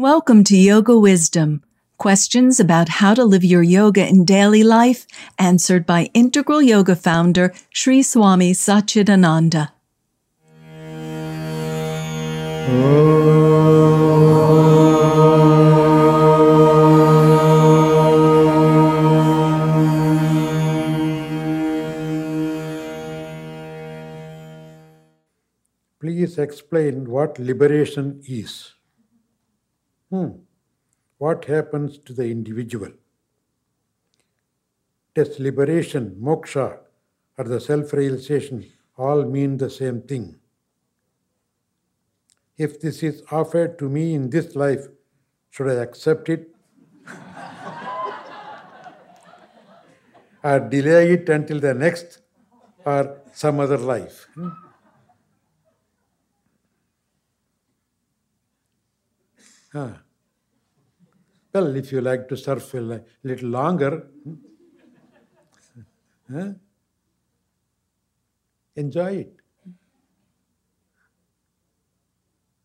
Welcome to Yoga Wisdom. Questions about how to live your yoga in daily life answered by Integral Yoga founder Sri Swami Satchidananda. Please explain what liberation is. Hmm. What happens to the individual? Does liberation, moksha, or the self realization all mean the same thing? If this is offered to me in this life, should I accept it? or delay it until the next or some other life? Hmm? Huh. Well, if you like to surf a little longer, hmm? huh? enjoy it.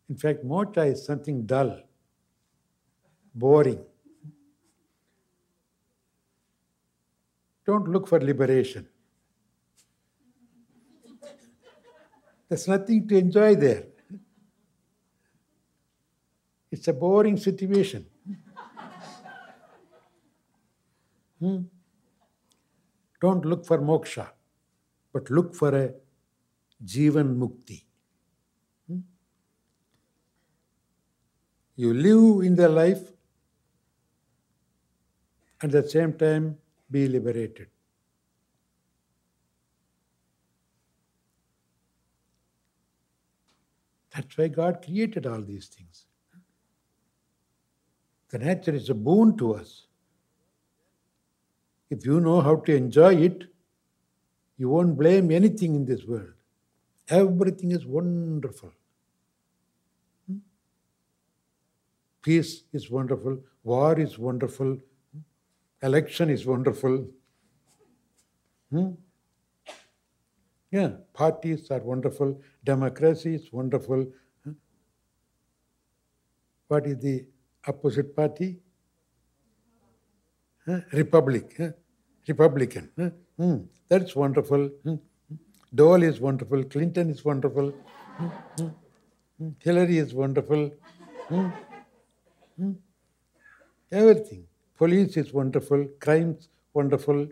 In fact, moksha is something dull, boring. Don't look for liberation. There's nothing to enjoy there. It's a boring situation. hmm? Don't look for moksha, but look for a jivan mukti. Hmm? You live in the life, and at the same time be liberated. That's why God created all these things. Nature is a boon to us. If you know how to enjoy it, you won't blame anything in this world. Everything is wonderful. Hmm? Peace is wonderful, war is wonderful, election is wonderful. Hmm? Yeah, parties are wonderful, democracy is wonderful. What is the opposite party? Huh? Republic, huh? Republican. Huh? Hmm. That's wonderful. Hmm. Dole is wonderful. Clinton is wonderful. Hmm. Hmm. hmm. Hillary is wonderful. Hmm. Hmm. Everything. Police is wonderful. Crimes wonderful.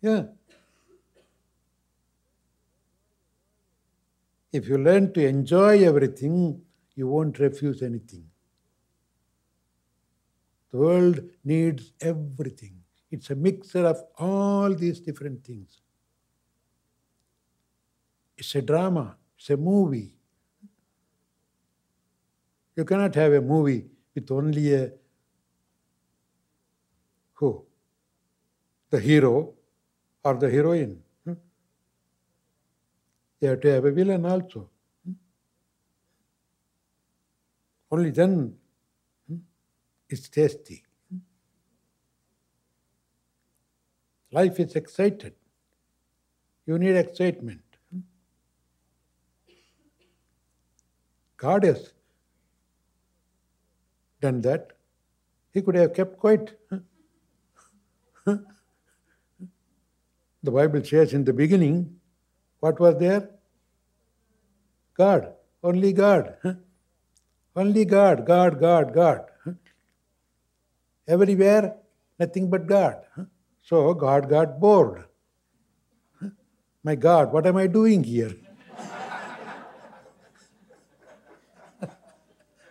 Yeah. If you learn to enjoy everything, you won't refuse anything. The world needs everything. It's a mixture of all these different things. It's a drama, it's a movie. You cannot have a movie with only a who? The hero or the heroine. Hmm? You have to have a villain also. Only then hmm, it's tasty. Life is excited. You need excitement. God has done that. He could have kept quiet. the Bible says in the beginning, what was there? God, only God. Only God, God, God, God. Everywhere, nothing but God. So God got bored. My God, what am I doing here?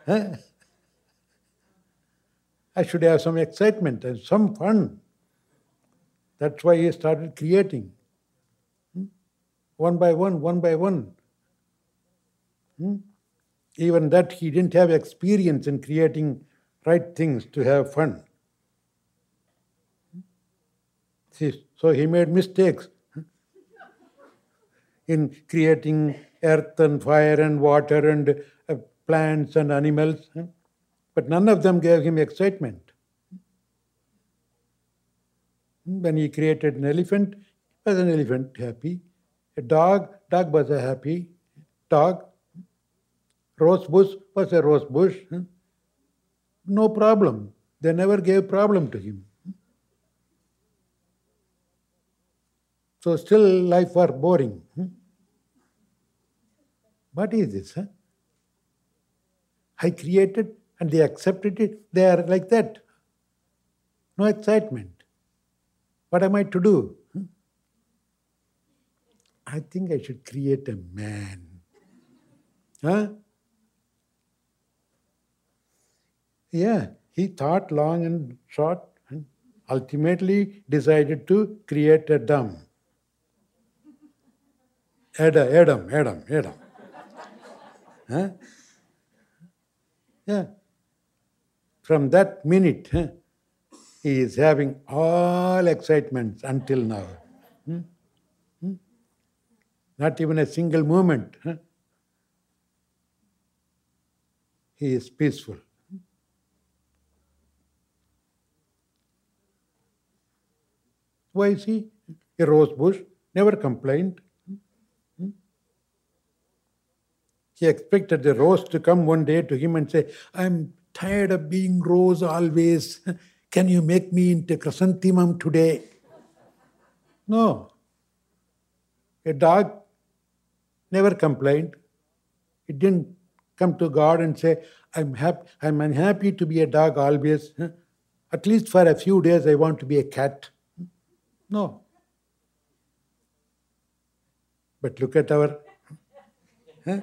I should have some excitement and some fun. That's why he started creating. Hmm? One by one, one by one. Hmm? Even that he didn't have experience in creating right things to have fun. See, so he made mistakes in creating earth and fire and water and uh, plants and animals, but none of them gave him excitement. When he created an elephant, was an elephant happy. A dog, dog was a happy dog. Rose bush was a rose bush. No problem. They never gave problem to him. So still life was boring. What is this? Huh? I created and they accepted it. They are like that. No excitement. What am I to do? I think I should create a man. Huh? Yeah, he thought long and short and ultimately decided to create a dam. Adam, Adam, Adam, Adam. Huh? Yeah. From that minute, huh, he is having all excitements until now. Hmm? Hmm? Not even a single moment. Huh? He is peaceful. Why is he a rose bush? Never complained. Hmm? He expected the rose to come one day to him and say, I'm tired of being rose always. Can you make me into chrysanthemum today? No. A dog never complained. It didn't come to God and say, I'm, happy, I'm unhappy to be a dog always. At least for a few days, I want to be a cat. No. But look at our huh?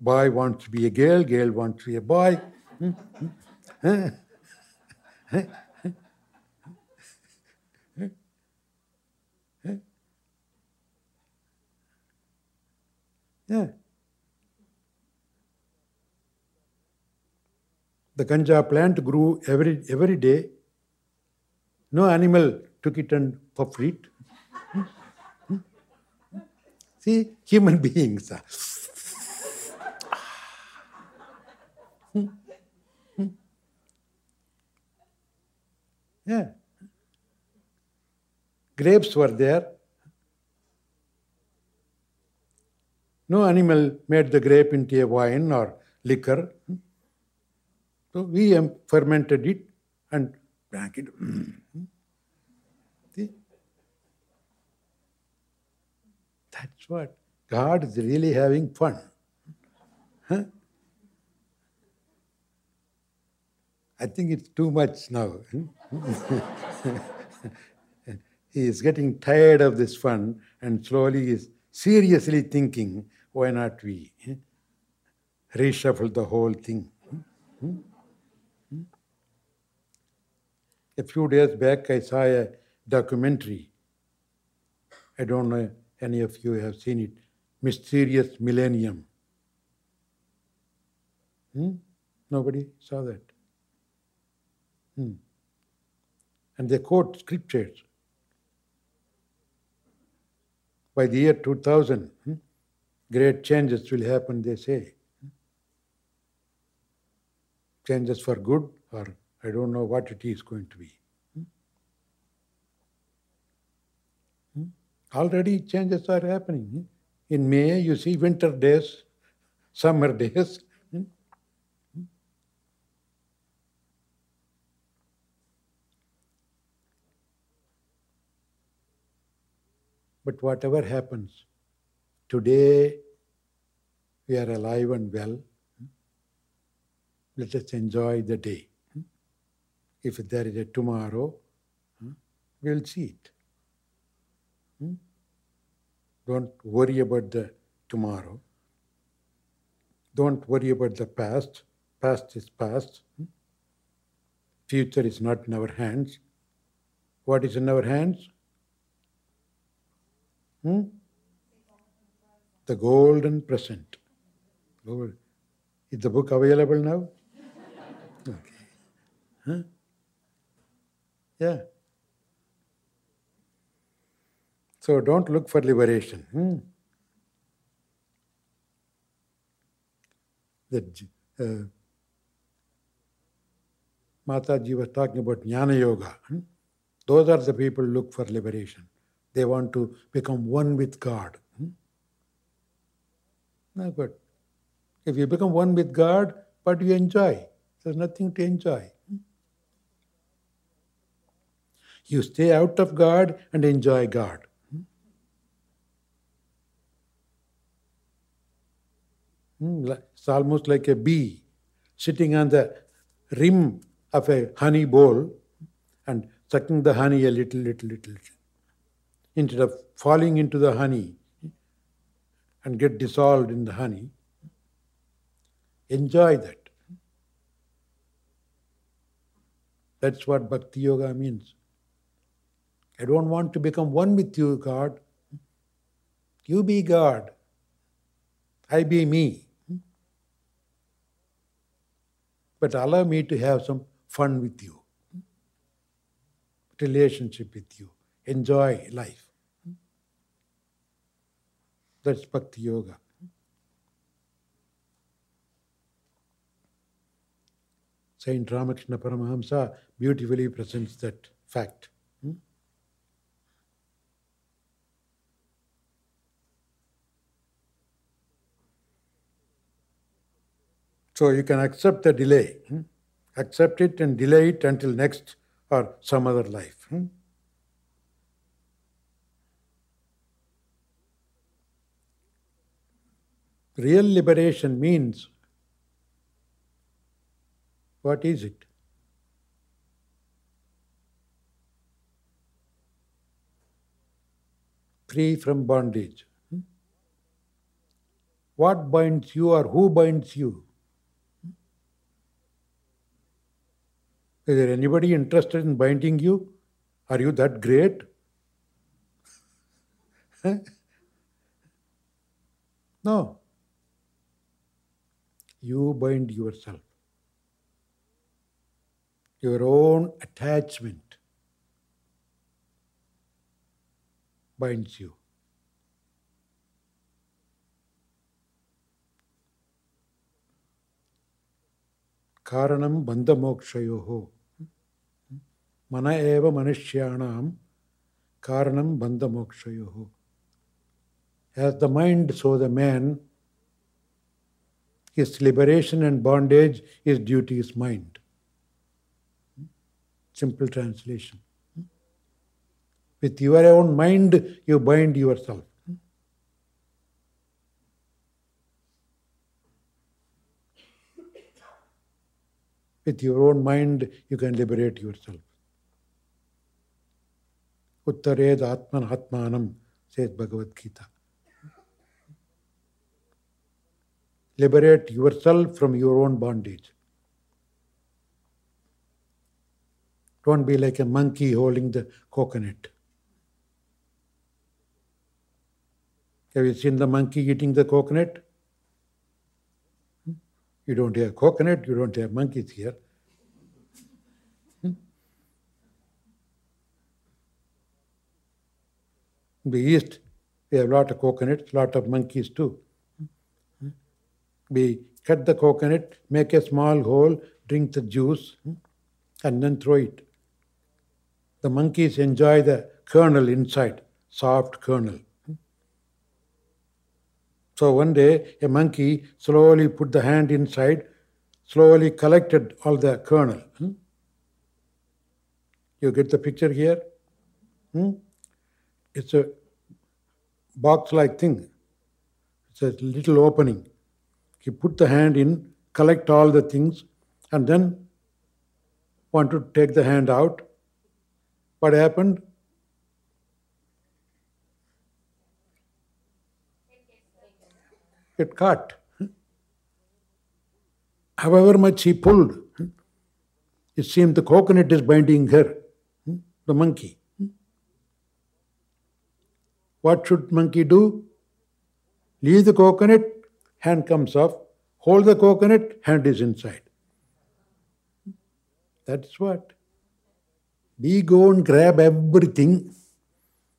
boy wants to be a girl, girl wants to be a boy. Hmm? Hmm? Yeah. The ganja plant grew every, every day no animal took it and puffed it. See, human beings. yeah. Grapes were there. No animal made the grape into a wine or liquor. So we fermented it and it. Mm-hmm. See? That's what. God is really having fun. Huh? I think it's too much now. he is getting tired of this fun and slowly is seriously thinking, why not we reshuffle the whole thing? Hmm? Hmm? A few days back, I saw a documentary. I don't know any of you have seen it. Mysterious Millennium. Hmm? Nobody saw that. Hmm. And they quote scriptures. By the year 2000, hmm, great changes will happen, they say. Changes for good or I don't know what it is going to be. Hmm? Hmm? Already changes are happening. Hmm? In May, you see winter days, summer days. But whatever happens, today we are alive and well. Let us enjoy the day. If there is a tomorrow, we'll see it. Hmm? Don't worry about the tomorrow. Don't worry about the past. Past is past. Hmm? Future is not in our hands. What is in our hands? Hmm? The golden present. Is the book available now? Okay. Huh? Yeah. So don't look for liberation. Hmm. That uh, Mataji was talking about Jnana Yoga. Hmm? Those are the people look for liberation. They want to become one with God. Hmm? No good. If you become one with God, what do you enjoy? There's nothing to enjoy. You stay out of God and enjoy God. Hmm, it's almost like a bee sitting on the rim of a honey bowl and sucking the honey a little, little, little, little. Instead of falling into the honey and get dissolved in the honey, enjoy that. That's what Bhakti Yoga means. I don't want to become one with you, God. You be God. I be me. But allow me to have some fun with you, relationship with you, enjoy life. That's Bhakti Yoga. Saint Ramakrishna Paramahamsa beautifully presents that fact. So you can accept the delay. Hmm? Accept it and delay it until next or some other life. Hmm? Real liberation means what is it? Free from bondage. Hmm? What binds you or who binds you? Is there anybody interested in binding you? Are you that great? no. You bind yourself. Your own attachment binds you. காரணம் பந்தமோக்ஷயோகோ मन एव मनुष्याण कारण बंद बंधमोक्षयो as the mind so the man his liberation and bondage is duty is mind simple translation with your own mind you bind yourself With your own mind, you can liberate yourself. Uddhared Atman Atmanam, says Bhagavad Gita. Liberate yourself from your own bondage. Don't be like a monkey holding the coconut. Have you seen the monkey eating the coconut? Hmm? You don't have coconut, you don't have monkeys here. The East, we have a lot of coconuts, lot of monkeys too. We cut the coconut, make a small hole, drink the juice, and then throw it. The monkeys enjoy the kernel inside, soft kernel. So one day, a monkey slowly put the hand inside, slowly collected all the kernel. Hmm? You get the picture here? It's a box like thing. It's a little opening. He put the hand in, collect all the things, and then want to take the hand out. What happened? get caught. However much he pulled, it seemed the coconut is binding her, the monkey. What should monkey do? Leave the coconut, hand comes off. Hold the coconut, hand is inside. That's what. We go and grab everything,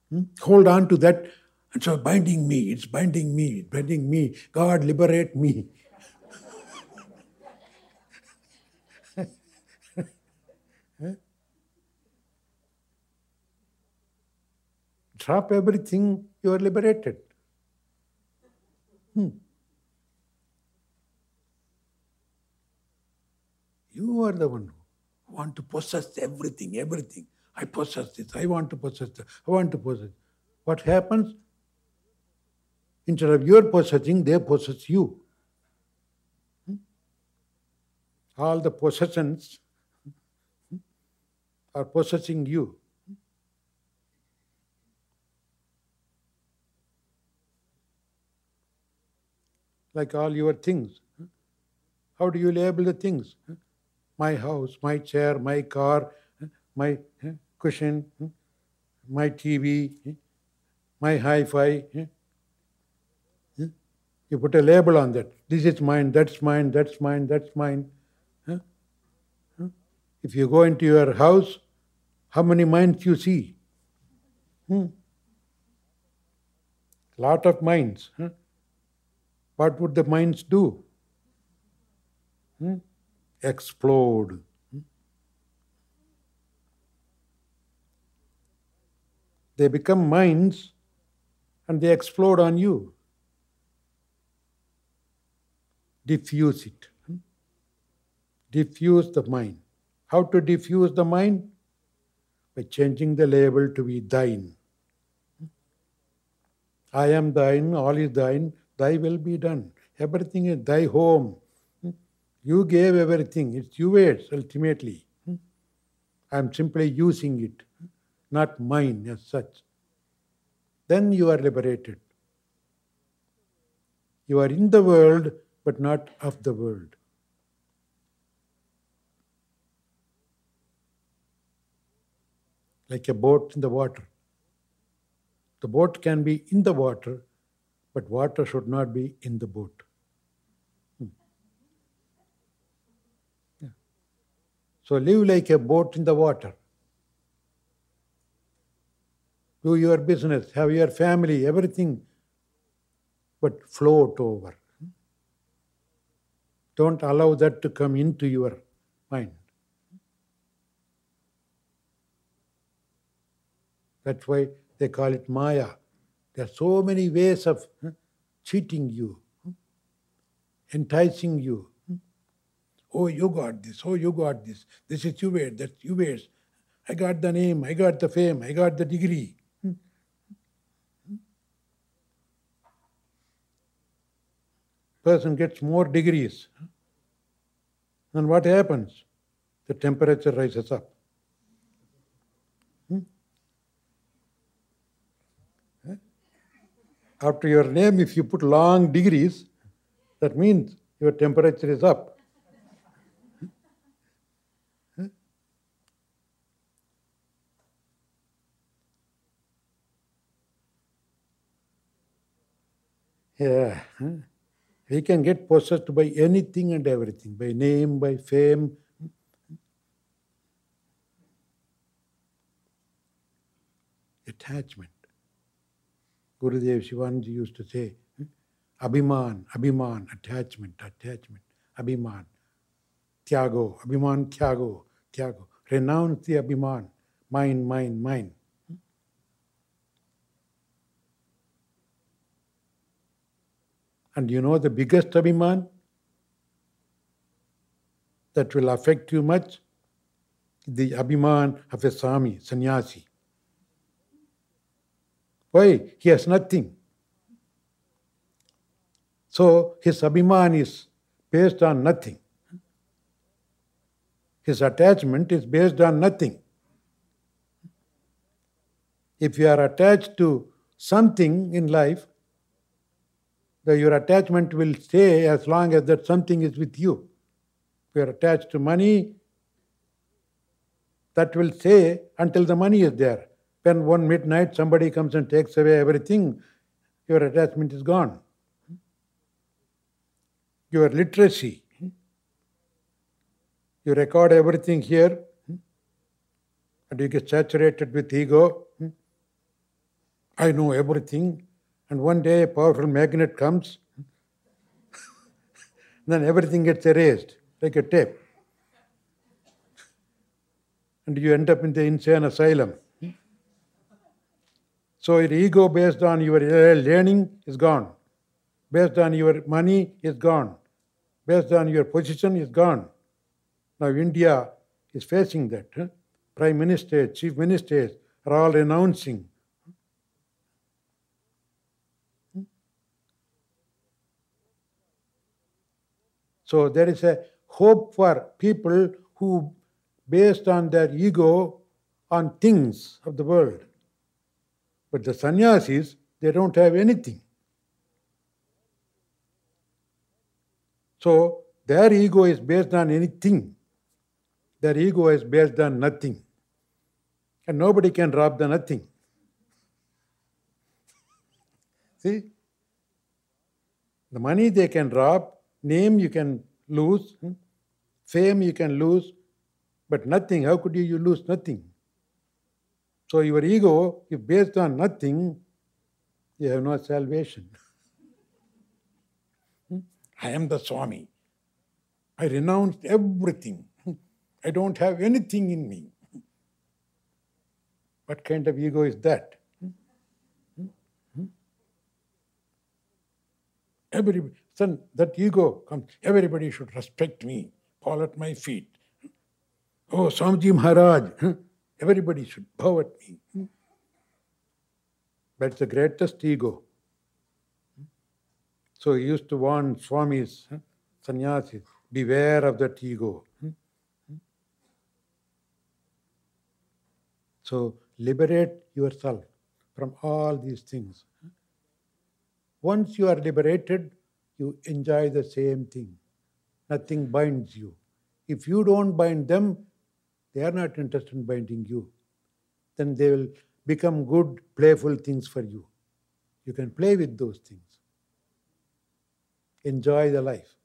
hmm? hold on to that and so binding me, it's binding me, binding me. God, liberate me. drop everything, you are liberated. Hmm. You are the one who want to possess everything, everything. I possess this, I want to possess that, I want to possess. What happens? Instead of your possessing, they possess you. Hmm? All the possessions hmm, are possessing you. Like all your things. How do you label the things? My house, my chair, my car, my cushion, my TV, my hi fi. You put a label on that. This is mine, that's mine, that's mine, that's mine. If you go into your house, how many minds you see? Hmm. Lot of minds. Huh? What would the minds do? Hmm? Explode. Hmm? They become minds and they explode on you. Diffuse it. Hmm? Diffuse the mind. How to diffuse the mind? By changing the label to be thine. I am thine, all is thine, thy will be done. Everything is thy home. Hmm? You gave everything, it's yours ultimately. Hmm? I am simply using it, not mine as such. Then you are liberated. You are in the world, but not of the world. Like a boat in the water. The boat can be in the water, but water should not be in the boat. Hmm. Yeah. So live like a boat in the water. Do your business, have your family, everything, but float over. Don't allow that to come into your mind. That's why they call it Maya. There are so many ways of huh, cheating you, huh, enticing you. Huh. Oh, you got this. Oh, you got this. This is yours. That's yours. I got the name. I got the fame. I got the degree. Person gets more degrees. And what happens? The temperature rises up. After your name, if you put long degrees, that means your temperature is up. Yeah. We can get possessed by anything and everything, by name, by fame. Attachment. Gurudev Shivanji used to say, hmm, Abhiman, Abhiman, attachment, attachment, Abhiman, Tyago, Abhiman, Tyago, Tyago. Renounce the Abhiman, mine, mine, mine. Hmm? And you know the biggest Abhiman that will affect you much? The Abhiman of a Swami, sannyasi. Why? He has nothing. So his abhiman is based on nothing. His attachment is based on nothing. If you are attached to something in life, your attachment will stay as long as that something is with you. If you are attached to money, that will stay until the money is there. When one midnight somebody comes and takes away everything, your attachment is gone. Your literacy, you record everything here, and you get saturated with ego. I know everything, and one day a powerful magnet comes, then everything gets erased like a tape. And you end up in the insane asylum. So your ego based on your uh, learning is gone. Based on your money is gone. Based on your position is gone. Now, India is facing that. Prime ministers, chief ministers are all renouncing. So, there is a hope for people who, based on their ego, on things of the world. But the sannyasis, they don't have anything. So their ego is based on anything. Their ego is based on nothing. And nobody can rob the nothing. See? The money they can rob, name you can lose, hmm? fame you can lose, but nothing. How could you, you lose nothing? So your ego, if based on nothing, you have no salvation. Hmm? I am the Swami. I renounced everything. I don't have anything in me. What kind of ego is that? Hmm? Hmm? Everybody, son, that ego comes. Everybody should respect me, fall at my feet. Oh, Swamiji Maharaj, everybody should bow at me. That's the greatest ego. So he used to warn Swamis, sannyasis, beware of that ego. So liberate yourself from all these things. Once you are liberated, you enjoy the same thing. Nothing binds you. If you don't bind them, they are not interested in binding you. Then they will become good, playful things for you. You can play with those things. Enjoy the life.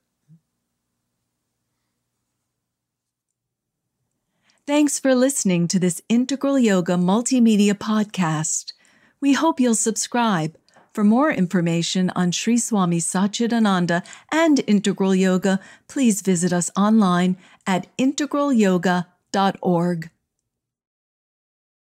Thanks for listening to this Integral Yoga Multimedia Podcast. We hope you'll subscribe. For more information on Sri Swami Satchidananda and Integral Yoga, please visit us online at integralyoga.org.